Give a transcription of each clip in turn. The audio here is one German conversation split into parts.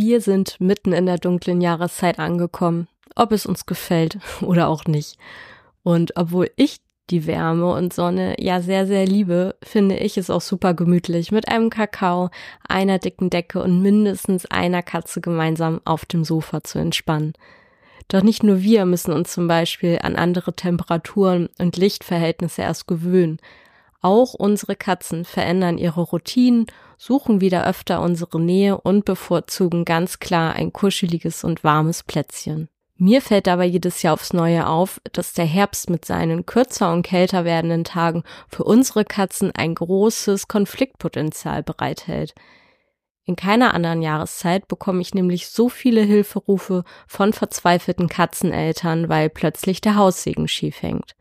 Wir sind mitten in der dunklen Jahreszeit angekommen, ob es uns gefällt oder auch nicht. Und obwohl ich die Wärme und Sonne ja sehr, sehr liebe, finde ich es auch super gemütlich, mit einem Kakao, einer dicken Decke und mindestens einer Katze gemeinsam auf dem Sofa zu entspannen. Doch nicht nur wir müssen uns zum Beispiel an andere Temperaturen und Lichtverhältnisse erst gewöhnen. Auch unsere Katzen verändern ihre Routinen, suchen wieder öfter unsere Nähe und bevorzugen ganz klar ein kuscheliges und warmes Plätzchen. Mir fällt dabei jedes Jahr aufs Neue auf, dass der Herbst mit seinen kürzer und kälter werdenden Tagen für unsere Katzen ein großes Konfliktpotenzial bereithält. In keiner anderen Jahreszeit bekomme ich nämlich so viele Hilferufe von verzweifelten Katzeneltern, weil plötzlich der Haussegen schief hängt.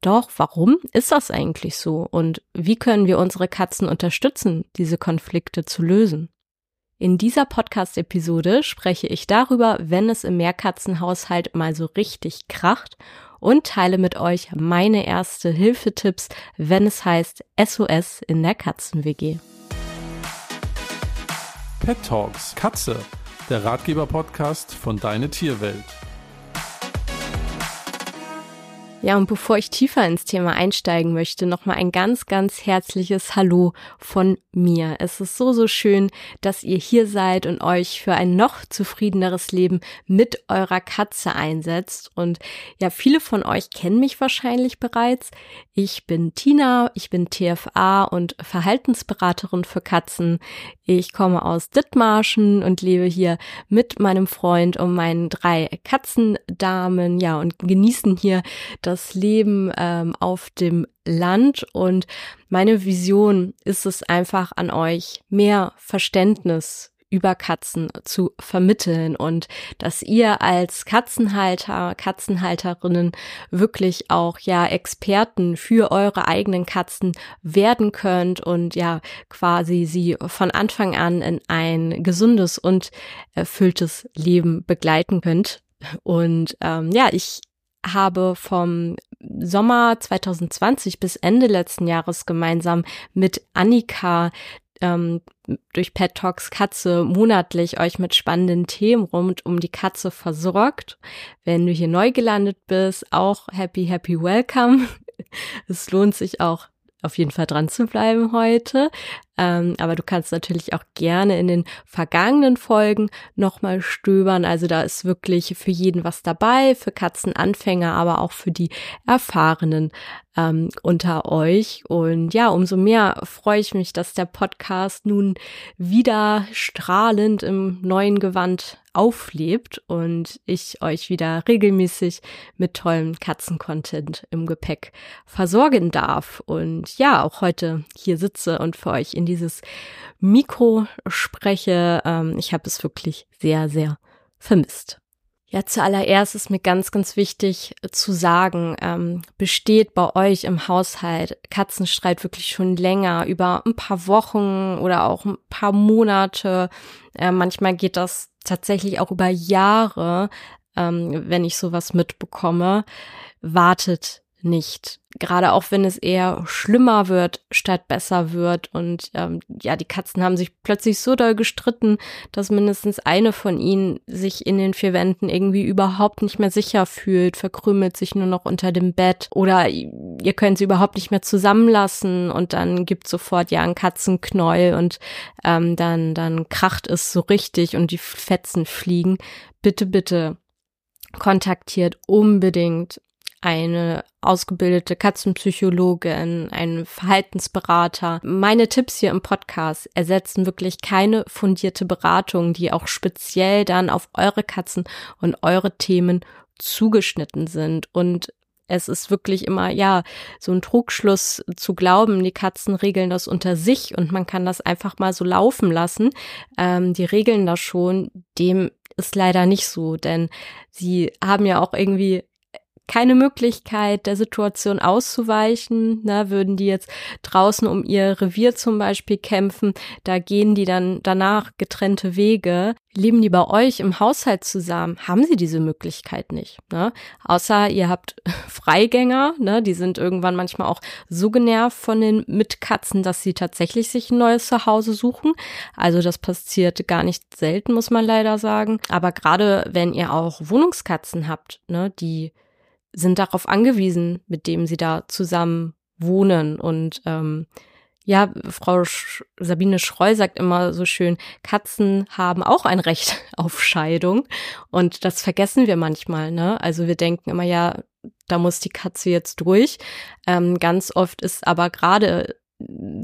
Doch warum ist das eigentlich so und wie können wir unsere Katzen unterstützen, diese Konflikte zu lösen? In dieser Podcast-Episode spreche ich darüber, wenn es im Mehrkatzenhaushalt mal so richtig kracht und teile mit euch meine erste Hilfetipps, wenn es heißt SOS in der Katzen-WG. Pet Talks Katze, der Ratgeber-Podcast von Deine Tierwelt. Ja, und bevor ich tiefer ins Thema einsteigen möchte, nochmal ein ganz, ganz herzliches Hallo von mir. Es ist so, so schön, dass ihr hier seid und euch für ein noch zufriedeneres Leben mit eurer Katze einsetzt. Und ja, viele von euch kennen mich wahrscheinlich bereits. Ich bin Tina, ich bin TFA und Verhaltensberaterin für Katzen. Ich komme aus Dithmarschen und lebe hier mit meinem Freund und meinen drei Katzendamen, ja, und genießen hier das Leben ähm, auf dem Land und meine Vision ist es einfach an euch, mehr Verständnis über Katzen zu vermitteln und dass ihr als Katzenhalter, Katzenhalterinnen wirklich auch ja Experten für eure eigenen Katzen werden könnt und ja quasi sie von Anfang an in ein gesundes und erfülltes Leben begleiten könnt. Und ähm, ja, ich habe vom Sommer 2020 bis Ende letzten Jahres gemeinsam mit Annika ähm, durch Pet Talks Katze monatlich euch mit spannenden Themen rund um die Katze versorgt. Wenn du hier neu gelandet bist, auch happy, happy welcome. Es lohnt sich auch auf jeden Fall dran zu bleiben heute. Ähm, aber du kannst natürlich auch gerne in den vergangenen Folgen nochmal stöbern. Also da ist wirklich für jeden was dabei, für Katzenanfänger, aber auch für die Erfahrenen ähm, unter euch. Und ja, umso mehr freue ich mich, dass der Podcast nun wieder strahlend im neuen Gewand auflebt und ich euch wieder regelmäßig mit tollem Katzencontent im Gepäck versorgen darf. Und ja, auch heute hier sitze und für euch in dieses Mikro spreche. Ähm, ich habe es wirklich sehr, sehr vermisst. Ja, zuallererst ist mir ganz, ganz wichtig zu sagen, ähm, besteht bei euch im Haushalt Katzenstreit wirklich schon länger, über ein paar Wochen oder auch ein paar Monate. Äh, manchmal geht das tatsächlich auch über Jahre, ähm, wenn ich sowas mitbekomme. Wartet nicht. Gerade auch wenn es eher schlimmer wird, statt besser wird. Und ähm, ja, die Katzen haben sich plötzlich so doll gestritten, dass mindestens eine von ihnen sich in den vier Wänden irgendwie überhaupt nicht mehr sicher fühlt, verkrümelt sich nur noch unter dem Bett oder ihr könnt sie überhaupt nicht mehr zusammenlassen und dann gibt sofort ja ein Katzenknäuel und ähm, dann, dann kracht es so richtig und die Fetzen fliegen. Bitte, bitte kontaktiert unbedingt eine ausgebildete Katzenpsychologin, einen Verhaltensberater. Meine Tipps hier im Podcast ersetzen wirklich keine fundierte Beratung, die auch speziell dann auf eure Katzen und eure Themen zugeschnitten sind. Und es ist wirklich immer, ja, so ein Trugschluss zu glauben, die Katzen regeln das unter sich und man kann das einfach mal so laufen lassen. Ähm, die regeln das schon. Dem ist leider nicht so, denn sie haben ja auch irgendwie keine Möglichkeit, der Situation auszuweichen. Ne? Würden die jetzt draußen um ihr Revier zum Beispiel kämpfen, da gehen die dann danach getrennte Wege. Leben die bei euch im Haushalt zusammen, haben sie diese Möglichkeit nicht. Ne? Außer ihr habt Freigänger, ne? die sind irgendwann manchmal auch so genervt von den Mitkatzen, dass sie tatsächlich sich ein neues Zuhause suchen. Also das passiert gar nicht selten, muss man leider sagen. Aber gerade wenn ihr auch Wohnungskatzen habt, ne, die sind darauf angewiesen, mit dem sie da zusammen wohnen. Und ähm, ja, Frau Sch Sabine Schreu sagt immer so schön, Katzen haben auch ein Recht auf Scheidung. Und das vergessen wir manchmal, ne? Also wir denken immer, ja, da muss die Katze jetzt durch. Ähm, ganz oft ist aber gerade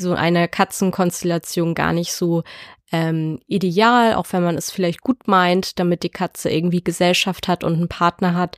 so eine Katzenkonstellation gar nicht so ähm, ideal, auch wenn man es vielleicht gut meint, damit die Katze irgendwie Gesellschaft hat und einen Partner hat.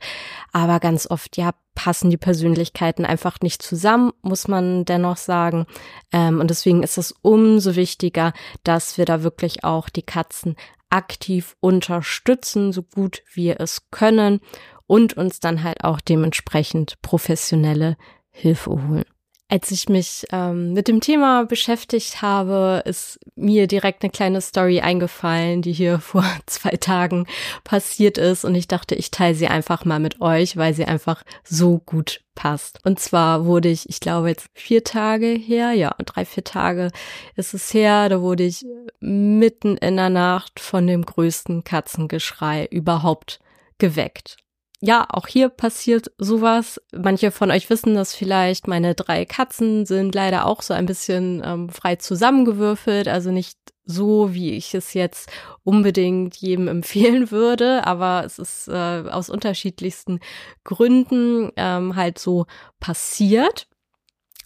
Aber ganz oft, ja, passen die Persönlichkeiten einfach nicht zusammen, muss man dennoch sagen. Ähm, und deswegen ist es umso wichtiger, dass wir da wirklich auch die Katzen aktiv unterstützen, so gut wir es können und uns dann halt auch dementsprechend professionelle Hilfe holen. Als ich mich ähm, mit dem Thema beschäftigt habe, ist mir direkt eine kleine Story eingefallen, die hier vor zwei Tagen passiert ist. Und ich dachte, ich teile sie einfach mal mit euch, weil sie einfach so gut passt. Und zwar wurde ich, ich glaube jetzt vier Tage her, ja, drei, vier Tage ist es her, da wurde ich mitten in der Nacht von dem größten Katzengeschrei überhaupt geweckt ja, auch hier passiert sowas. Manche von euch wissen das vielleicht. Meine drei Katzen sind leider auch so ein bisschen ähm, frei zusammengewürfelt, also nicht so, wie ich es jetzt unbedingt jedem empfehlen würde, aber es ist äh, aus unterschiedlichsten Gründen ähm, halt so passiert.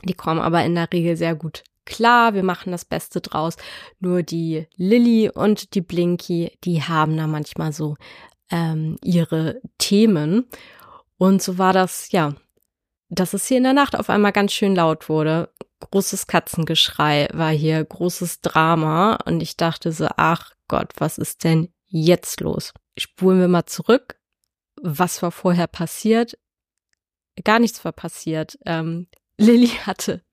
Die kommen aber in der Regel sehr gut klar, wir machen das Beste draus. Nur die Lilly und die Blinky, die haben da manchmal so ähm, ihre Themen. Und so war das, ja, dass es hier in der Nacht auf einmal ganz schön laut wurde. Großes Katzengeschrei war hier, großes Drama. Und ich dachte so, ach Gott, was ist denn jetzt los? Spulen wir mal zurück. Was war vorher passiert? Gar nichts war passiert. Ähm, Lilly hatte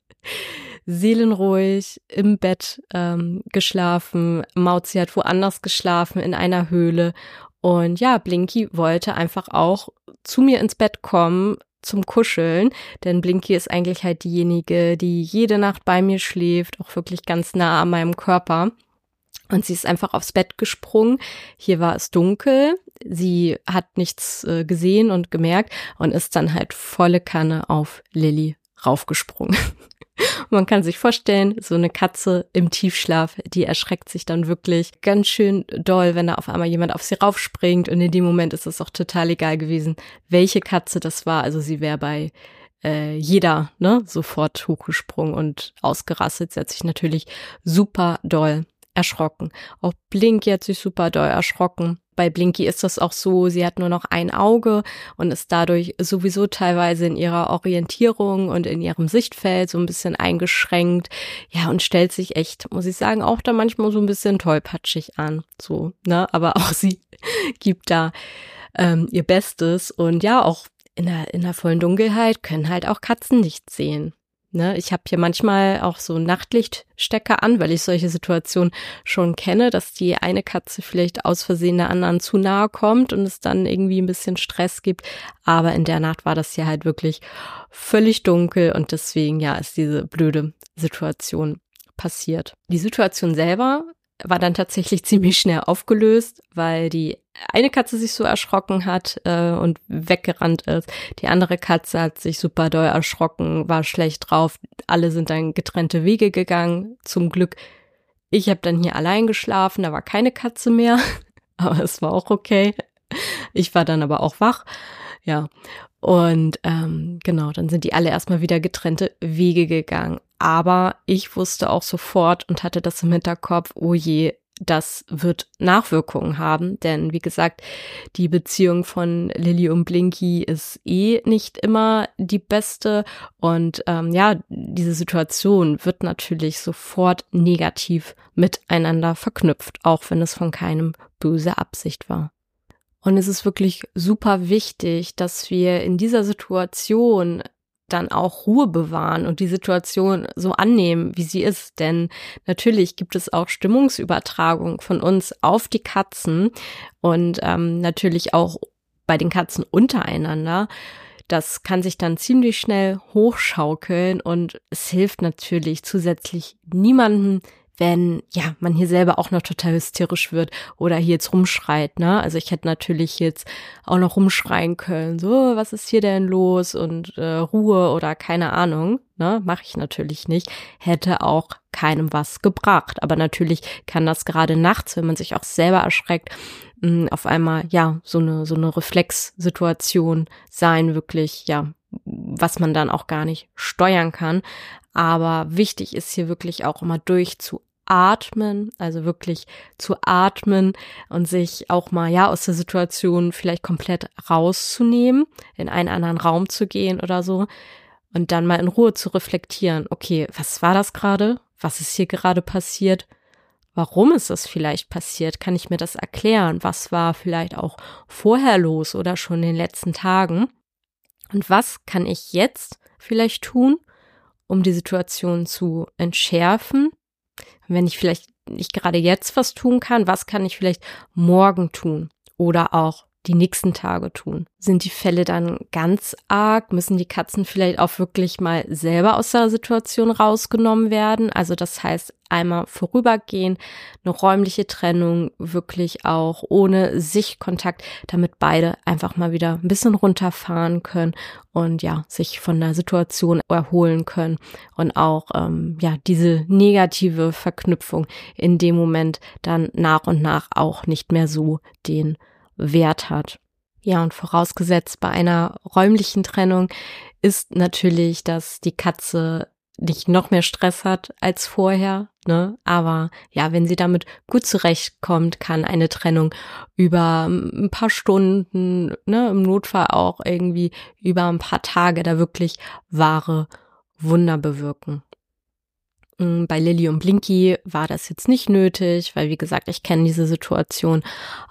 seelenruhig im Bett ähm, geschlafen. Mauzi hat woanders geschlafen in einer Höhle und ja, Blinky wollte einfach auch zu mir ins Bett kommen zum Kuscheln, denn Blinky ist eigentlich halt diejenige, die jede Nacht bei mir schläft, auch wirklich ganz nah an meinem Körper. Und sie ist einfach aufs Bett gesprungen. Hier war es dunkel. Sie hat nichts äh, gesehen und gemerkt und ist dann halt volle Kanne auf Lilly raufgesprungen. Man kann sich vorstellen, so eine Katze im Tiefschlaf, die erschreckt sich dann wirklich ganz schön doll, wenn da auf einmal jemand auf sie raufspringt. Und in dem Moment ist es auch total egal gewesen, welche Katze das war. Also sie wäre bei äh, jeder ne, sofort hochgesprungen und ausgerastet. Sie hat sich natürlich super doll erschrocken. Auch Blinky hat sich super doll erschrocken. Bei Blinky ist das auch so, sie hat nur noch ein Auge und ist dadurch sowieso teilweise in ihrer Orientierung und in ihrem Sichtfeld so ein bisschen eingeschränkt. Ja, und stellt sich echt, muss ich sagen, auch da manchmal so ein bisschen tollpatschig an. So, ne? Aber auch sie gibt da ähm, ihr Bestes und ja, auch in der, in der vollen Dunkelheit können halt auch Katzen nicht sehen. Ne, ich habe hier manchmal auch so Nachtlichtstecker an, weil ich solche Situationen schon kenne, dass die eine Katze vielleicht aus Versehen der anderen zu nahe kommt und es dann irgendwie ein bisschen Stress gibt. Aber in der Nacht war das hier halt wirklich völlig dunkel und deswegen ja ist diese blöde Situation passiert. Die Situation selber war dann tatsächlich ziemlich schnell aufgelöst, weil die eine Katze sich so erschrocken hat äh, und weggerannt ist. Die andere Katze hat sich super doll erschrocken, war schlecht drauf. Alle sind dann getrennte Wege gegangen. Zum Glück. Ich habe dann hier allein geschlafen, da war keine Katze mehr, aber es war auch okay. Ich war dann aber auch wach. Ja. Und ähm, genau, dann sind die alle erstmal wieder getrennte Wege gegangen. Aber ich wusste auch sofort und hatte das im Hinterkopf, oh je, das wird Nachwirkungen haben, denn wie gesagt, die Beziehung von Lilly und Blinky ist eh nicht immer die beste und ähm, ja, diese Situation wird natürlich sofort negativ miteinander verknüpft, auch wenn es von keinem böse Absicht war. Und es ist wirklich super wichtig, dass wir in dieser Situation dann auch Ruhe bewahren und die Situation so annehmen, wie sie ist. Denn natürlich gibt es auch Stimmungsübertragung von uns auf die Katzen und ähm, natürlich auch bei den Katzen untereinander. Das kann sich dann ziemlich schnell hochschaukeln und es hilft natürlich zusätzlich niemanden, wenn ja man hier selber auch noch total hysterisch wird oder hier jetzt rumschreit, ne? Also ich hätte natürlich jetzt auch noch rumschreien können, so was ist hier denn los und äh, Ruhe oder keine Ahnung, ne? Mache ich natürlich nicht, hätte auch keinem was gebracht. Aber natürlich kann das gerade nachts, wenn man sich auch selber erschreckt, mh, hm, auf einmal ja so eine so eine Reflexsituation sein, wirklich ja was man dann auch gar nicht steuern kann. Aber wichtig ist hier wirklich auch immer durchzu atmen, also wirklich zu atmen und sich auch mal ja aus der Situation vielleicht komplett rauszunehmen, in einen anderen Raum zu gehen oder so und dann mal in Ruhe zu reflektieren, okay, was war das gerade? Was ist hier gerade passiert? Warum ist das vielleicht passiert? Kann ich mir das erklären? Was war vielleicht auch vorher los oder schon in den letzten Tagen? Und was kann ich jetzt vielleicht tun, um die Situation zu entschärfen wenn ich vielleicht nicht gerade jetzt was tun kann, was kann ich vielleicht morgen tun? Oder auch die nächsten Tage tun? Sind die Fälle dann ganz arg? Müssen die Katzen vielleicht auch wirklich mal selber aus der Situation rausgenommen werden? Also das heißt, einmal vorübergehen, eine räumliche Trennung, wirklich auch ohne Sichtkontakt, damit beide einfach mal wieder ein bisschen runterfahren können und ja, sich von der Situation erholen können und auch ähm, ja, diese negative Verknüpfung in dem Moment dann nach und nach auch nicht mehr so den Wert hat. Ja, und vorausgesetzt bei einer räumlichen Trennung ist natürlich, dass die Katze nicht noch mehr Stress hat als vorher, ne? Aber ja, wenn sie damit gut zurechtkommt, kann eine Trennung über ein paar Stunden, ne, im Notfall auch irgendwie über ein paar Tage da wirklich wahre Wunder bewirken. Mm, bei Lilly und Blinky war das jetzt nicht nötig, weil wie gesagt, ich kenne diese Situation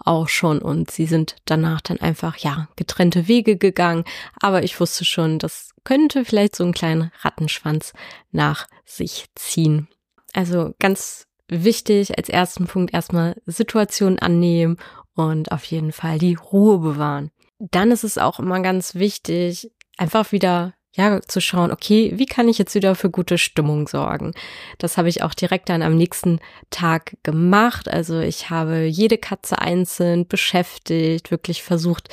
auch schon und sie sind danach dann einfach, ja, getrennte Wege gegangen. Aber ich wusste schon, das könnte vielleicht so einen kleinen Rattenschwanz nach sich ziehen. Also ganz wichtig als ersten Punkt erstmal Situation annehmen und auf jeden Fall die Ruhe bewahren. Dann ist es auch immer ganz wichtig, einfach wieder ja, zu schauen, okay, wie kann ich jetzt wieder für gute Stimmung sorgen? Das habe ich auch direkt dann am nächsten Tag gemacht. Also ich habe jede Katze einzeln beschäftigt, wirklich versucht,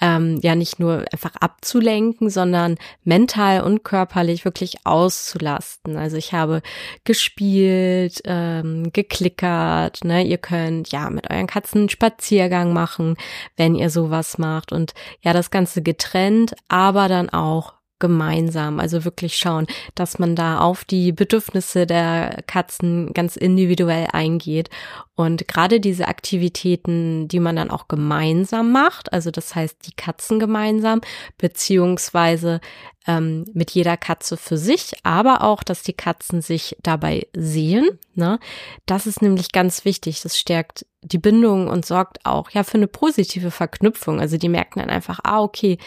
ähm, ja nicht nur einfach abzulenken, sondern mental und körperlich wirklich auszulasten. Also ich habe gespielt, ähm, geklickert, ne? Ihr könnt ja mit euren Katzen einen Spaziergang machen, wenn ihr sowas macht und ja, das Ganze getrennt, aber dann auch gemeinsam. Also wirklich schauen, dass man da auf die Bedürfnisse der Katzen ganz individuell eingeht. Und gerade diese Aktivitäten, die man dann auch gemeinsam macht, also das heißt die Katzen gemeinsam, beziehungsweise ähm, mit jeder Katze für sich, aber auch, dass die Katzen sich dabei sehen. Ne? Das ist nämlich ganz wichtig. Das stärkt die Bindung und sorgt auch ja für eine positive Verknüpfung. Also die merken dann einfach, ah, okay,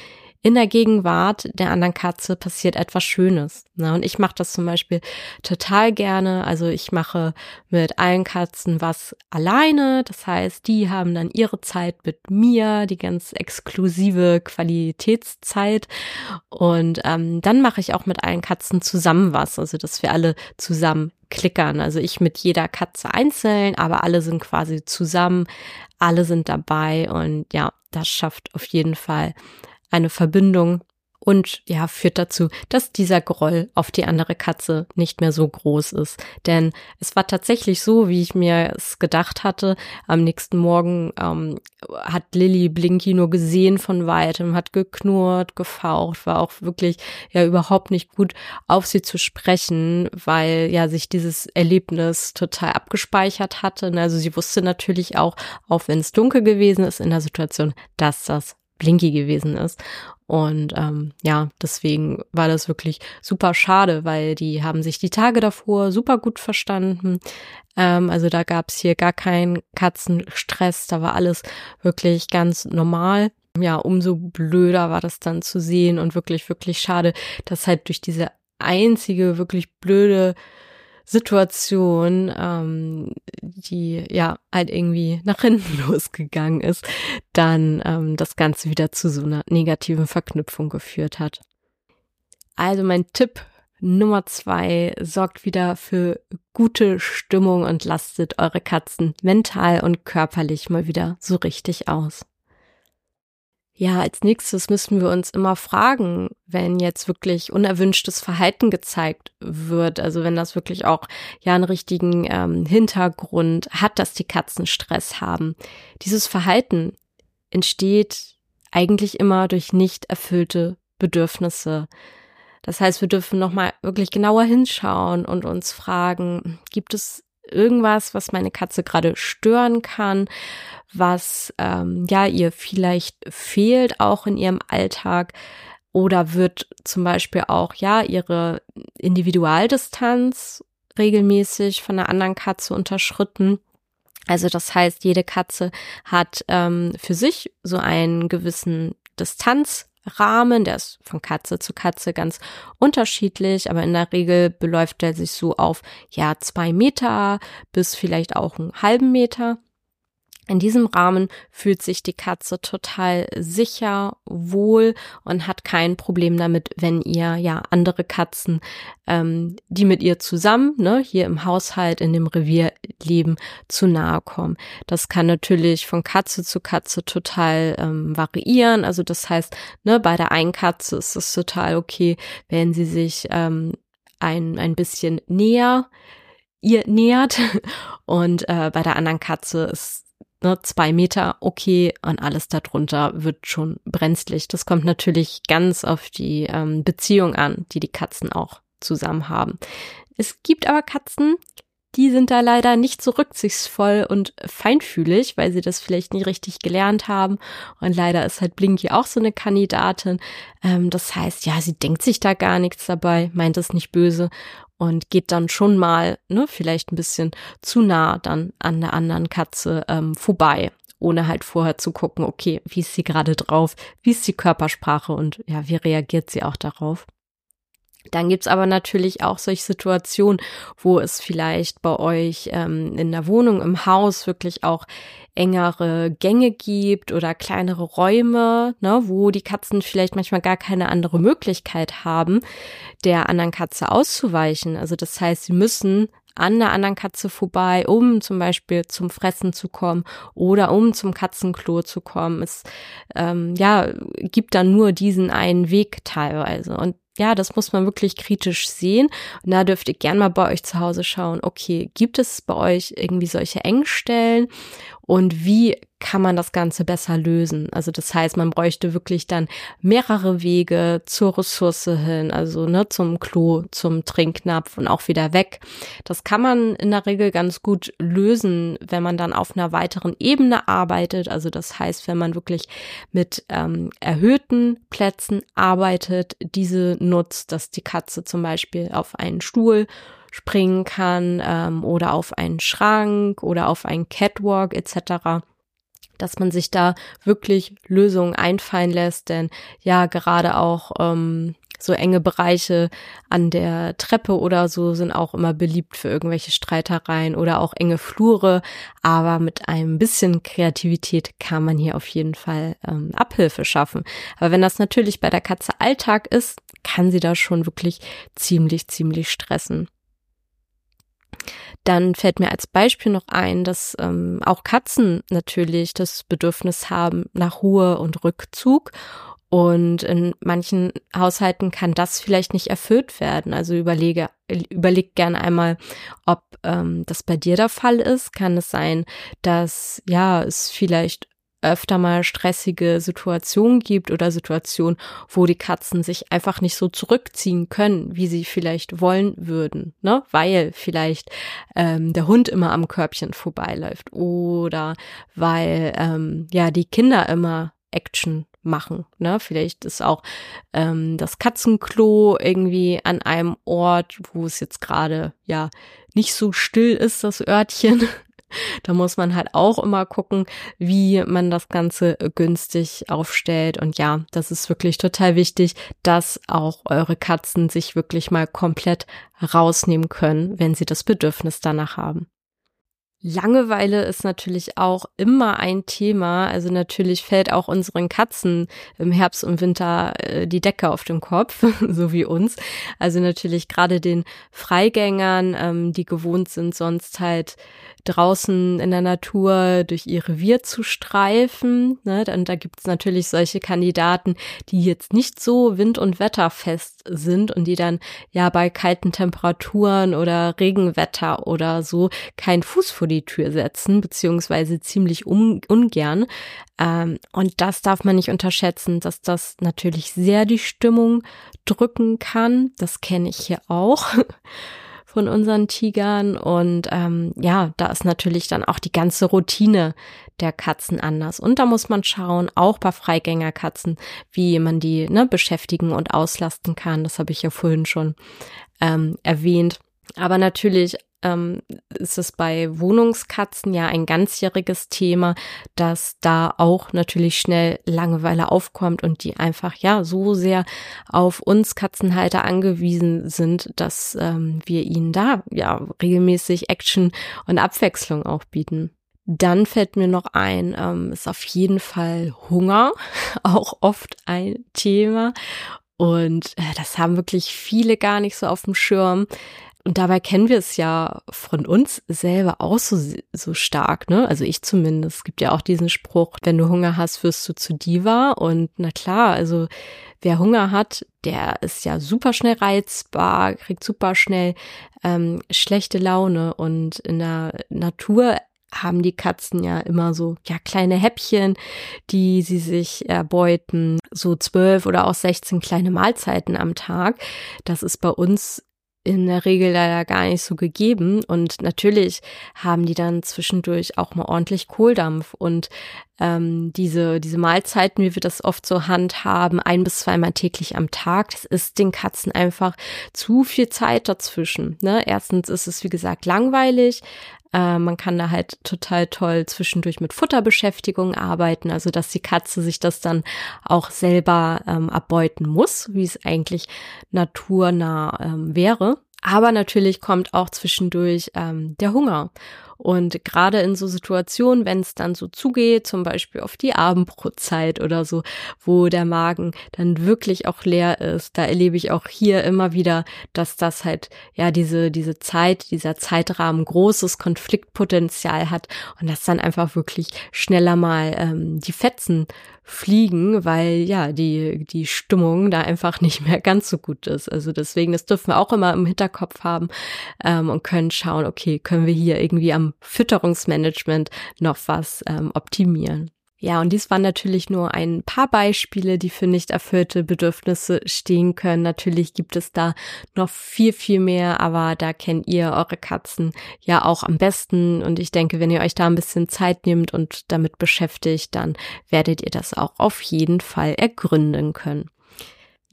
in der Gegenwart der anderen Katze passiert etwas Schönes. Ne? Und ich mache das zum Beispiel total gerne. Also ich mache mit allen Katzen was alleine. Das heißt, die haben dann ihre Zeit mit mir, die ganz exklusive Qualitätszeit. Und ähm, dann mache ich auch mit allen Katzen zusammen was. Also dass wir alle zusammen klickern. Also ich mit jeder Katze einzeln, aber alle sind quasi zusammen, alle sind dabei und ja, das schafft auf jeden Fall eine Verbindung und ja, führt dazu, dass dieser Groll auf die andere Katze nicht mehr so groß ist. Denn es war tatsächlich so, wie ich mir es gedacht hatte. Am nächsten Morgen ähm, hat Lilly Blinky nur gesehen von weitem, hat geknurrt, gefaucht, war auch wirklich ja überhaupt nicht gut auf sie zu sprechen, weil ja sich dieses Erlebnis total abgespeichert hatte. Also sie wusste natürlich auch, auch wenn es dunkel gewesen ist in der Situation, dass das Blinky gewesen ist. Und ähm, ja, deswegen war das wirklich super schade, weil die haben sich die Tage davor super gut verstanden. Ähm, also da gab es hier gar keinen Katzenstress, da war alles wirklich ganz normal. Ja, umso blöder war das dann zu sehen und wirklich, wirklich schade, dass halt durch diese einzige wirklich blöde Situation, ähm, die ja halt irgendwie nach hinten losgegangen ist, dann ähm, das Ganze wieder zu so einer negativen Verknüpfung geführt hat. Also mein Tipp Nummer zwei sorgt wieder für gute Stimmung und lastet eure Katzen mental und körperlich mal wieder so richtig aus. Ja, als nächstes müssen wir uns immer fragen, wenn jetzt wirklich unerwünschtes Verhalten gezeigt wird, also wenn das wirklich auch ja einen richtigen ähm, Hintergrund hat, dass die Katzen Stress haben. Dieses Verhalten entsteht eigentlich immer durch nicht erfüllte Bedürfnisse. Das heißt, wir dürfen nochmal wirklich genauer hinschauen und uns fragen, gibt es irgendwas, was meine Katze gerade stören kann, was ähm, ja ihr vielleicht fehlt auch in ihrem Alltag oder wird zum Beispiel auch ja ihre Individualdistanz regelmäßig von einer anderen Katze unterschritten. Also das heißt, jede Katze hat ähm, für sich so einen gewissen Distanzrahmen, der ist von Katze zu Katze ganz unterschiedlich, aber in der Regel beläuft er sich so auf ja zwei Meter bis vielleicht auch einen halben Meter. In diesem Rahmen fühlt sich die Katze total sicher, wohl und hat kein Problem damit, wenn ihr ja andere Katzen, ähm, die mit ihr zusammen, ne, hier im Haushalt, in dem Revier leben, zu nahe kommen. Das kann natürlich von Katze zu Katze total ähm, variieren. Also das heißt, ne, bei der einen Katze ist es total okay, wenn sie sich ähm, ein, ein bisschen näher ihr nähert und äh, bei der anderen Katze ist ne, zwei Meter, okay, und alles darunter wird schon brenzlig. Das kommt natürlich ganz auf die ähm, Beziehung an, die die Katzen auch zusammen haben. Es gibt aber Katzen, die sind da leider nicht so rücksichtsvoll und feinfühlig, weil sie das vielleicht nie richtig gelernt haben. Und leider ist halt Blinky auch so eine Kandidatin. Ähm, das heißt, ja, sie denkt sich da gar nichts dabei, meint es nicht böse und geht dann schon mal, ne, vielleicht ein bisschen zu nah dann an der anderen Katze ähm, vorbei, ohne halt vorher zu gucken, okay, wie ist sie gerade drauf, wie ist die Körpersprache und ja, wie reagiert sie auch darauf. Dann gibt's aber natürlich auch solche Situationen, wo es vielleicht bei euch ähm, in der Wohnung, im Haus wirklich auch engere Gänge gibt oder kleinere Räume, ne, wo die Katzen vielleicht manchmal gar keine andere Möglichkeit haben, der anderen Katze auszuweichen. Also das heißt, sie müssen an der anderen Katze vorbei, um zum Beispiel zum Fressen zu kommen oder um zum Katzenklo zu kommen. Es ähm, ja gibt dann nur diesen einen Weg teilweise und ja, das muss man wirklich kritisch sehen. Und da dürft ihr gern mal bei euch zu Hause schauen, okay, gibt es bei euch irgendwie solche Engstellen und wie kann man das Ganze besser lösen? Also das heißt, man bräuchte wirklich dann mehrere Wege zur Ressource hin, also ne, zum Klo, zum Trinknapf und auch wieder weg. Das kann man in der Regel ganz gut lösen, wenn man dann auf einer weiteren Ebene arbeitet. Also das heißt, wenn man wirklich mit ähm, erhöhten Plätzen arbeitet, diese nutzt, dass die Katze zum Beispiel auf einen Stuhl springen kann ähm, oder auf einen Schrank oder auf einen Catwalk etc dass man sich da wirklich Lösungen einfallen lässt, denn ja, gerade auch ähm, so enge Bereiche an der Treppe oder so sind auch immer beliebt für irgendwelche Streitereien oder auch enge Flure. Aber mit einem bisschen Kreativität kann man hier auf jeden Fall ähm, Abhilfe schaffen. Aber wenn das natürlich bei der Katze Alltag ist, kann sie da schon wirklich ziemlich, ziemlich stressen. Dann fällt mir als Beispiel noch ein, dass ähm, auch Katzen natürlich das Bedürfnis haben nach Ruhe und Rückzug. Und in manchen Haushalten kann das vielleicht nicht erfüllt werden. Also überlege, überleg gerne einmal, ob ähm, das bei dir der Fall ist. Kann es sein, dass ja es vielleicht öfter mal stressige Situationen gibt oder Situationen, wo die Katzen sich einfach nicht so zurückziehen können, wie sie vielleicht wollen würden, ne? Weil vielleicht ähm, der Hund immer am Körbchen vorbeiläuft oder weil ähm, ja die Kinder immer Action machen. Ne? Vielleicht ist auch ähm, das Katzenklo irgendwie an einem Ort, wo es jetzt gerade ja nicht so still ist, das Örtchen. Da muss man halt auch immer gucken, wie man das Ganze günstig aufstellt. Und ja, das ist wirklich total wichtig, dass auch eure Katzen sich wirklich mal komplett rausnehmen können, wenn sie das Bedürfnis danach haben. Langeweile ist natürlich auch immer ein Thema. Also natürlich fällt auch unseren Katzen im Herbst und Winter äh, die Decke auf den Kopf, so wie uns. Also natürlich gerade den Freigängern, ähm, die gewohnt sind, sonst halt draußen in der Natur durch ihr Revier zu streifen. Ne? Und da gibt's natürlich solche Kandidaten, die jetzt nicht so wind- und wetterfest sind und die dann ja bei kalten Temperaturen oder Regenwetter oder so keinen Fuß vor die Tür setzen, beziehungsweise ziemlich un ungern. Ähm, und das darf man nicht unterschätzen, dass das natürlich sehr die Stimmung drücken kann. Das kenne ich hier auch. von unseren Tigern. Und ähm, ja, da ist natürlich dann auch die ganze Routine der Katzen anders. Und da muss man schauen, auch bei Freigängerkatzen, wie man die ne, beschäftigen und auslasten kann. Das habe ich ja vorhin schon ähm, erwähnt. Aber natürlich ähm, ist es bei Wohnungskatzen ja ein ganzjähriges Thema, dass da auch natürlich schnell Langeweile aufkommt und die einfach ja so sehr auf uns Katzenhalter angewiesen sind, dass ähm, wir ihnen da ja regelmäßig Action und Abwechslung auch bieten. Dann fällt mir noch ein, ähm, ist auf jeden Fall Hunger, auch oft ein Thema. Und äh, das haben wirklich viele gar nicht so auf dem Schirm. Und dabei kennen wir es ja von uns selber auch so, so stark, ne? Also ich zumindest. Es gibt ja auch diesen Spruch, wenn du Hunger hast, wirst du zu Diva. Und na klar, also wer Hunger hat, der ist ja super schnell reizbar, kriegt super schnell ähm, schlechte Laune. Und in der Natur haben die Katzen ja immer so, ja, kleine Häppchen, die sie sich erbeuten, so zwölf oder auch 16 kleine Mahlzeiten am Tag. Das ist bei uns in der Regel leider gar nicht so gegeben. Und natürlich haben die dann zwischendurch auch mal ordentlich Kohldampf. Und ähm, diese, diese Mahlzeiten, wie wir das oft so handhaben, ein bis zweimal täglich am Tag, das ist den Katzen einfach zu viel Zeit dazwischen. Ne? Erstens ist es, wie gesagt, langweilig. Äh, man kann da halt total toll zwischendurch mit Futterbeschäftigung arbeiten, also dass die Katze sich das dann auch selber ähm, abbeuten muss, wie es eigentlich naturnah ähm, wäre. Aber natürlich kommt auch zwischendurch ähm, der Hunger. Und gerade in so Situationen, wenn es dann so zugeht, zum Beispiel auf die Abendbrotzeit oder so, wo der Magen dann wirklich auch leer ist, da erlebe ich auch hier immer wieder, dass das halt, ja, diese, diese Zeit, dieser Zeitrahmen großes Konfliktpotenzial hat und dass dann einfach wirklich schneller mal ähm, die Fetzen fliegen, weil ja die die Stimmung da einfach nicht mehr ganz so gut ist. Also deswegen, das dürfen wir auch immer im Hinterkopf haben ähm, und können schauen, okay, können wir hier irgendwie am Fütterungsmanagement noch was ähm, optimieren. Ja, und dies waren natürlich nur ein paar Beispiele, die für nicht erfüllte Bedürfnisse stehen können. Natürlich gibt es da noch viel, viel mehr, aber da kennt ihr eure Katzen ja auch am besten. Und ich denke, wenn ihr euch da ein bisschen Zeit nehmt und damit beschäftigt, dann werdet ihr das auch auf jeden Fall ergründen können.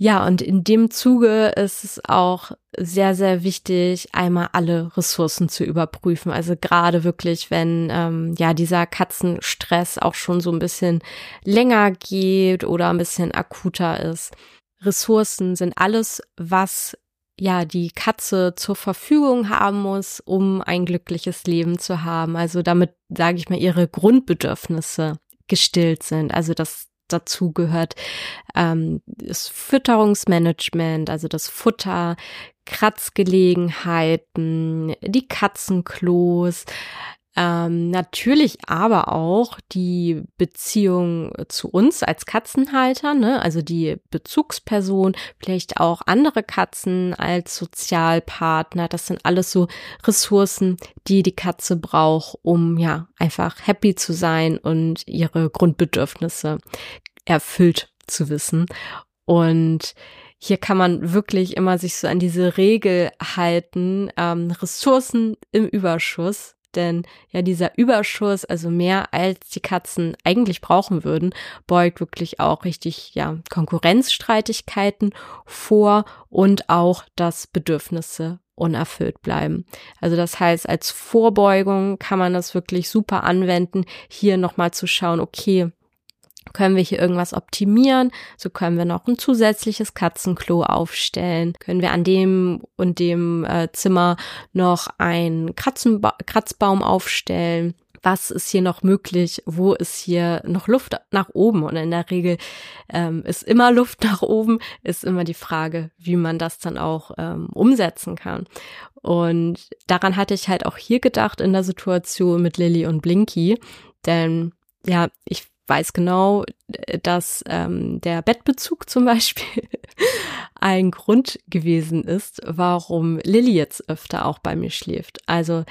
Ja, und in dem Zuge ist es auch sehr, sehr wichtig, einmal alle Ressourcen zu überprüfen. Also gerade wirklich, wenn ähm, ja dieser Katzenstress auch schon so ein bisschen länger geht oder ein bisschen akuter ist. Ressourcen sind alles, was ja die Katze zur Verfügung haben muss, um ein glückliches Leben zu haben. Also damit, sage ich mal, ihre Grundbedürfnisse gestillt sind. Also das dazu gehört ähm, das Fütterungsmanagement, also das Futter, Kratzgelegenheiten, die Katzenklos, ähm, natürlich aber auch die Beziehung zu uns als Katzenhalter, ne? also die Bezugsperson, vielleicht auch andere Katzen als Sozialpartner. Das sind alles so Ressourcen, die die Katze braucht, um ja einfach happy zu sein und ihre Grundbedürfnisse erfüllt zu wissen. Und hier kann man wirklich immer sich so an diese Regel halten, ähm, Ressourcen im Überschuss denn ja dieser Überschuss, also mehr als die Katzen eigentlich brauchen würden, beugt wirklich auch richtig ja Konkurrenzstreitigkeiten vor und auch, dass Bedürfnisse unerfüllt bleiben. Also das heißt, als Vorbeugung kann man das wirklich super anwenden, hier nochmal zu schauen, okay, können wir hier irgendwas optimieren? So können wir noch ein zusätzliches Katzenklo aufstellen. Können wir an dem und dem äh, Zimmer noch einen Kratzenba Kratzbaum aufstellen? Was ist hier noch möglich? Wo ist hier noch Luft nach oben? Und in der Regel ähm, ist immer Luft nach oben, ist immer die Frage, wie man das dann auch ähm, umsetzen kann. Und daran hatte ich halt auch hier gedacht in der Situation mit Lilly und Blinky. Denn ja, ich weiß genau, dass ähm, der Bettbezug zum Beispiel ein Grund gewesen ist, warum Lilly jetzt öfter auch bei mir schläft. Also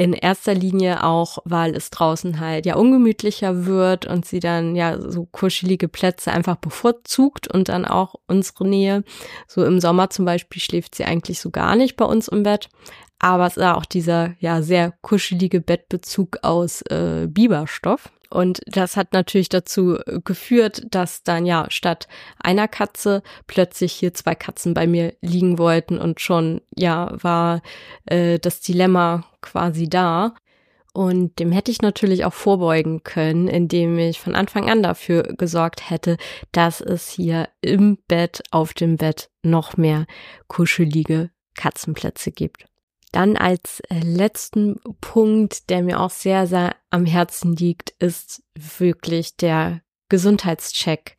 in erster Linie auch, weil es draußen halt ja ungemütlicher wird und sie dann ja so kuschelige Plätze einfach bevorzugt und dann auch unsere Nähe. So im Sommer zum Beispiel schläft sie eigentlich so gar nicht bei uns im Bett. Aber es ist auch dieser ja sehr kuschelige Bettbezug aus äh, Biberstoff. Und das hat natürlich dazu geführt, dass dann ja statt einer Katze plötzlich hier zwei Katzen bei mir liegen wollten und schon ja war äh, das Dilemma quasi da. Und dem hätte ich natürlich auch vorbeugen können, indem ich von Anfang an dafür gesorgt hätte, dass es hier im Bett, auf dem Bett noch mehr kuschelige Katzenplätze gibt. Dann als äh, letzten Punkt, der mir auch sehr, sehr am Herzen liegt, ist wirklich der Gesundheitscheck.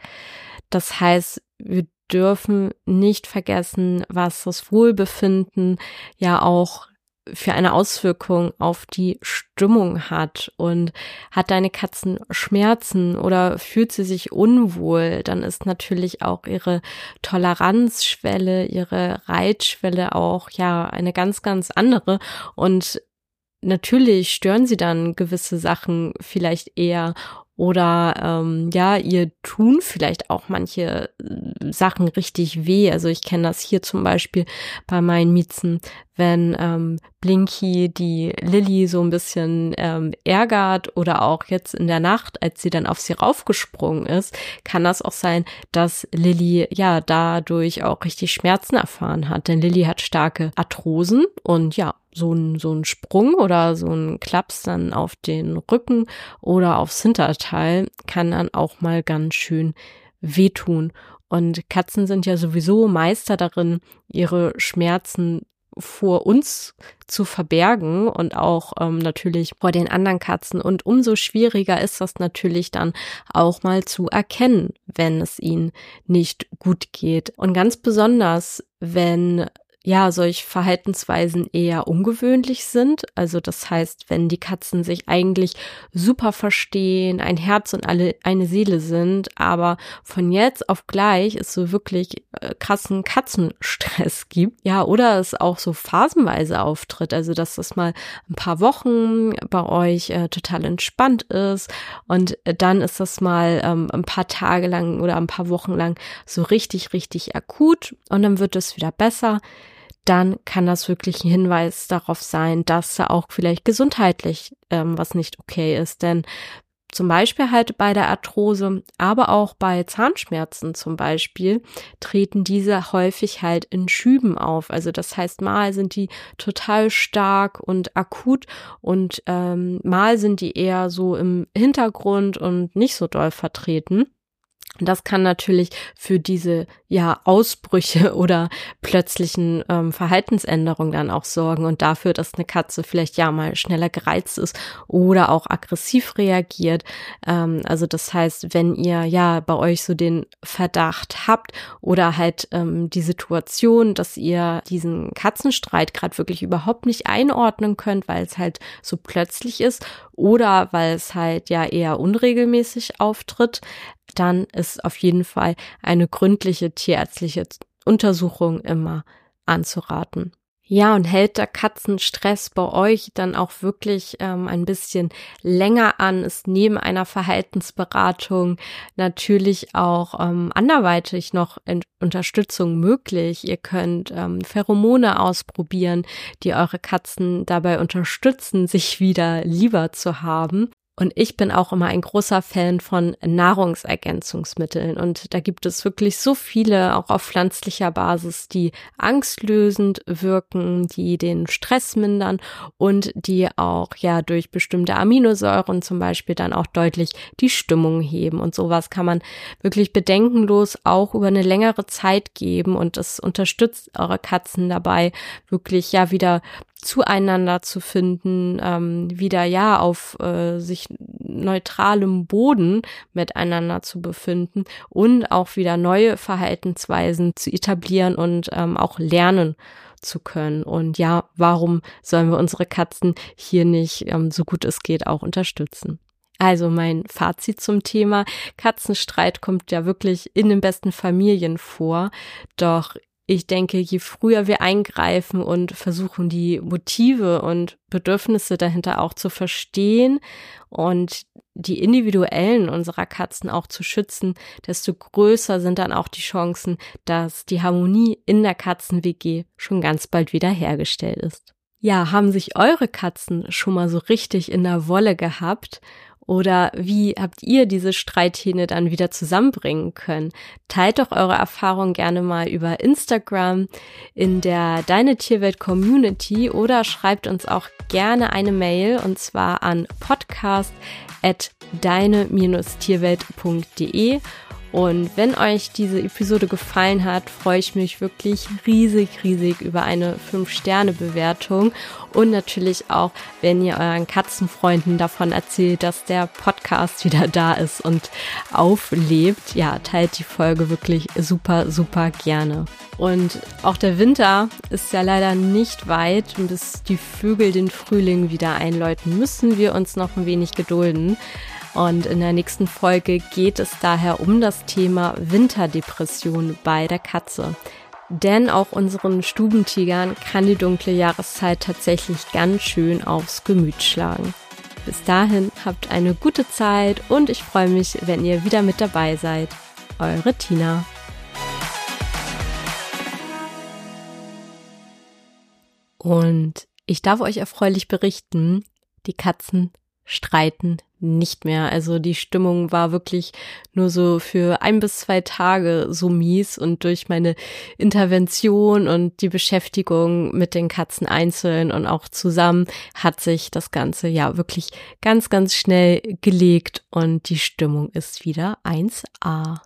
Das heißt, wir dürfen nicht vergessen, was das Wohlbefinden ja auch für eine Auswirkung auf die Stimmung hat und hat deine Katzen Schmerzen oder fühlt sie sich unwohl, dann ist natürlich auch ihre Toleranzschwelle, ihre Reitschwelle auch ja eine ganz, ganz andere und natürlich stören sie dann gewisse Sachen vielleicht eher oder ähm, ja, ihr tun vielleicht auch manche äh, Sachen richtig weh. Also ich kenne das hier zum Beispiel bei meinen Miezen, wenn ähm, Blinky die Lilly so ein bisschen ähm, ärgert oder auch jetzt in der Nacht, als sie dann auf sie raufgesprungen ist, kann das auch sein, dass Lilly ja dadurch auch richtig Schmerzen erfahren hat. Denn Lilly hat starke Arthrosen und ja, so ein, so ein Sprung oder so ein Klaps dann auf den Rücken oder aufs Hinterteil kann dann auch mal ganz schön wehtun. Und Katzen sind ja sowieso Meister darin, ihre Schmerzen vor uns zu verbergen und auch ähm, natürlich vor den anderen Katzen. Und umso schwieriger ist das natürlich dann auch mal zu erkennen, wenn es ihnen nicht gut geht. Und ganz besonders, wenn ja, solch Verhaltensweisen eher ungewöhnlich sind. Also das heißt, wenn die Katzen sich eigentlich super verstehen, ein Herz und alle eine Seele sind, aber von jetzt auf gleich es so wirklich äh, krassen Katzenstress gibt. Ja, oder es auch so phasenweise auftritt. Also dass das mal ein paar Wochen bei euch äh, total entspannt ist und äh, dann ist das mal ähm, ein paar Tage lang oder ein paar Wochen lang so richtig, richtig akut und dann wird es wieder besser dann kann das wirklich ein Hinweis darauf sein, dass da auch vielleicht gesundheitlich ähm, was nicht okay ist. Denn zum Beispiel halt bei der Arthrose, aber auch bei Zahnschmerzen zum Beispiel, treten diese häufig halt in Schüben auf. Also das heißt, mal sind die total stark und akut und ähm, mal sind die eher so im Hintergrund und nicht so doll vertreten. Das kann natürlich für diese ja Ausbrüche oder plötzlichen ähm, Verhaltensänderungen dann auch sorgen und dafür, dass eine Katze vielleicht ja mal schneller gereizt ist oder auch aggressiv reagiert. Ähm, also das heißt, wenn ihr ja bei euch so den Verdacht habt oder halt ähm, die Situation, dass ihr diesen Katzenstreit gerade wirklich überhaupt nicht einordnen könnt, weil es halt so plötzlich ist oder weil es halt ja eher unregelmäßig auftritt, dann ist auf jeden Fall eine gründliche tierärztliche Untersuchung immer anzuraten. Ja, und hält der Katzenstress bei euch dann auch wirklich ähm, ein bisschen länger an, ist neben einer Verhaltensberatung natürlich auch ähm, anderweitig noch Unterstützung möglich. Ihr könnt ähm, Pheromone ausprobieren, die eure Katzen dabei unterstützen, sich wieder lieber zu haben. Und ich bin auch immer ein großer Fan von Nahrungsergänzungsmitteln. Und da gibt es wirklich so viele, auch auf pflanzlicher Basis, die angstlösend wirken, die den Stress mindern und die auch ja durch bestimmte Aminosäuren zum Beispiel dann auch deutlich die Stimmung heben. Und sowas kann man wirklich bedenkenlos auch über eine längere Zeit geben. Und das unterstützt eure Katzen dabei, wirklich ja wieder zueinander zu finden, ähm, wieder ja auf äh, sich neutralem Boden miteinander zu befinden und auch wieder neue Verhaltensweisen zu etablieren und ähm, auch lernen zu können. Und ja, warum sollen wir unsere Katzen hier nicht, ähm, so gut es geht, auch unterstützen? Also mein Fazit zum Thema Katzenstreit kommt ja wirklich in den besten Familien vor. Doch ich denke, je früher wir eingreifen und versuchen, die Motive und Bedürfnisse dahinter auch zu verstehen und die individuellen unserer Katzen auch zu schützen, desto größer sind dann auch die Chancen, dass die Harmonie in der Katzen-WG schon ganz bald wieder hergestellt ist. Ja, haben sich eure Katzen schon mal so richtig in der Wolle gehabt oder wie habt ihr diese Streithähne dann wieder zusammenbringen können? Teilt doch eure Erfahrung gerne mal über Instagram in der Deine Tierwelt Community oder schreibt uns auch gerne eine Mail und zwar an podcast at deine-tierwelt.de und wenn euch diese Episode gefallen hat, freue ich mich wirklich riesig, riesig über eine 5-Sterne-Bewertung und natürlich auch, wenn ihr euren Katzenfreunden davon erzählt, dass der Podcast wieder da ist und auflebt. Ja, teilt die Folge wirklich super, super gerne. Und auch der Winter ist ja leider nicht weit. Bis die Vögel den Frühling wieder einläuten, müssen wir uns noch ein wenig gedulden. Und in der nächsten Folge geht es daher um das Thema Winterdepression bei der Katze. Denn auch unseren Stubentigern kann die dunkle Jahreszeit tatsächlich ganz schön aufs Gemüt schlagen. Bis dahin habt eine gute Zeit und ich freue mich, wenn ihr wieder mit dabei seid. Eure Tina. Und ich darf euch erfreulich berichten, die Katzen streiten nicht mehr. Also die Stimmung war wirklich nur so für ein bis zwei Tage so mies und durch meine Intervention und die Beschäftigung mit den Katzen einzeln und auch zusammen hat sich das Ganze ja wirklich ganz, ganz schnell gelegt und die Stimmung ist wieder 1a.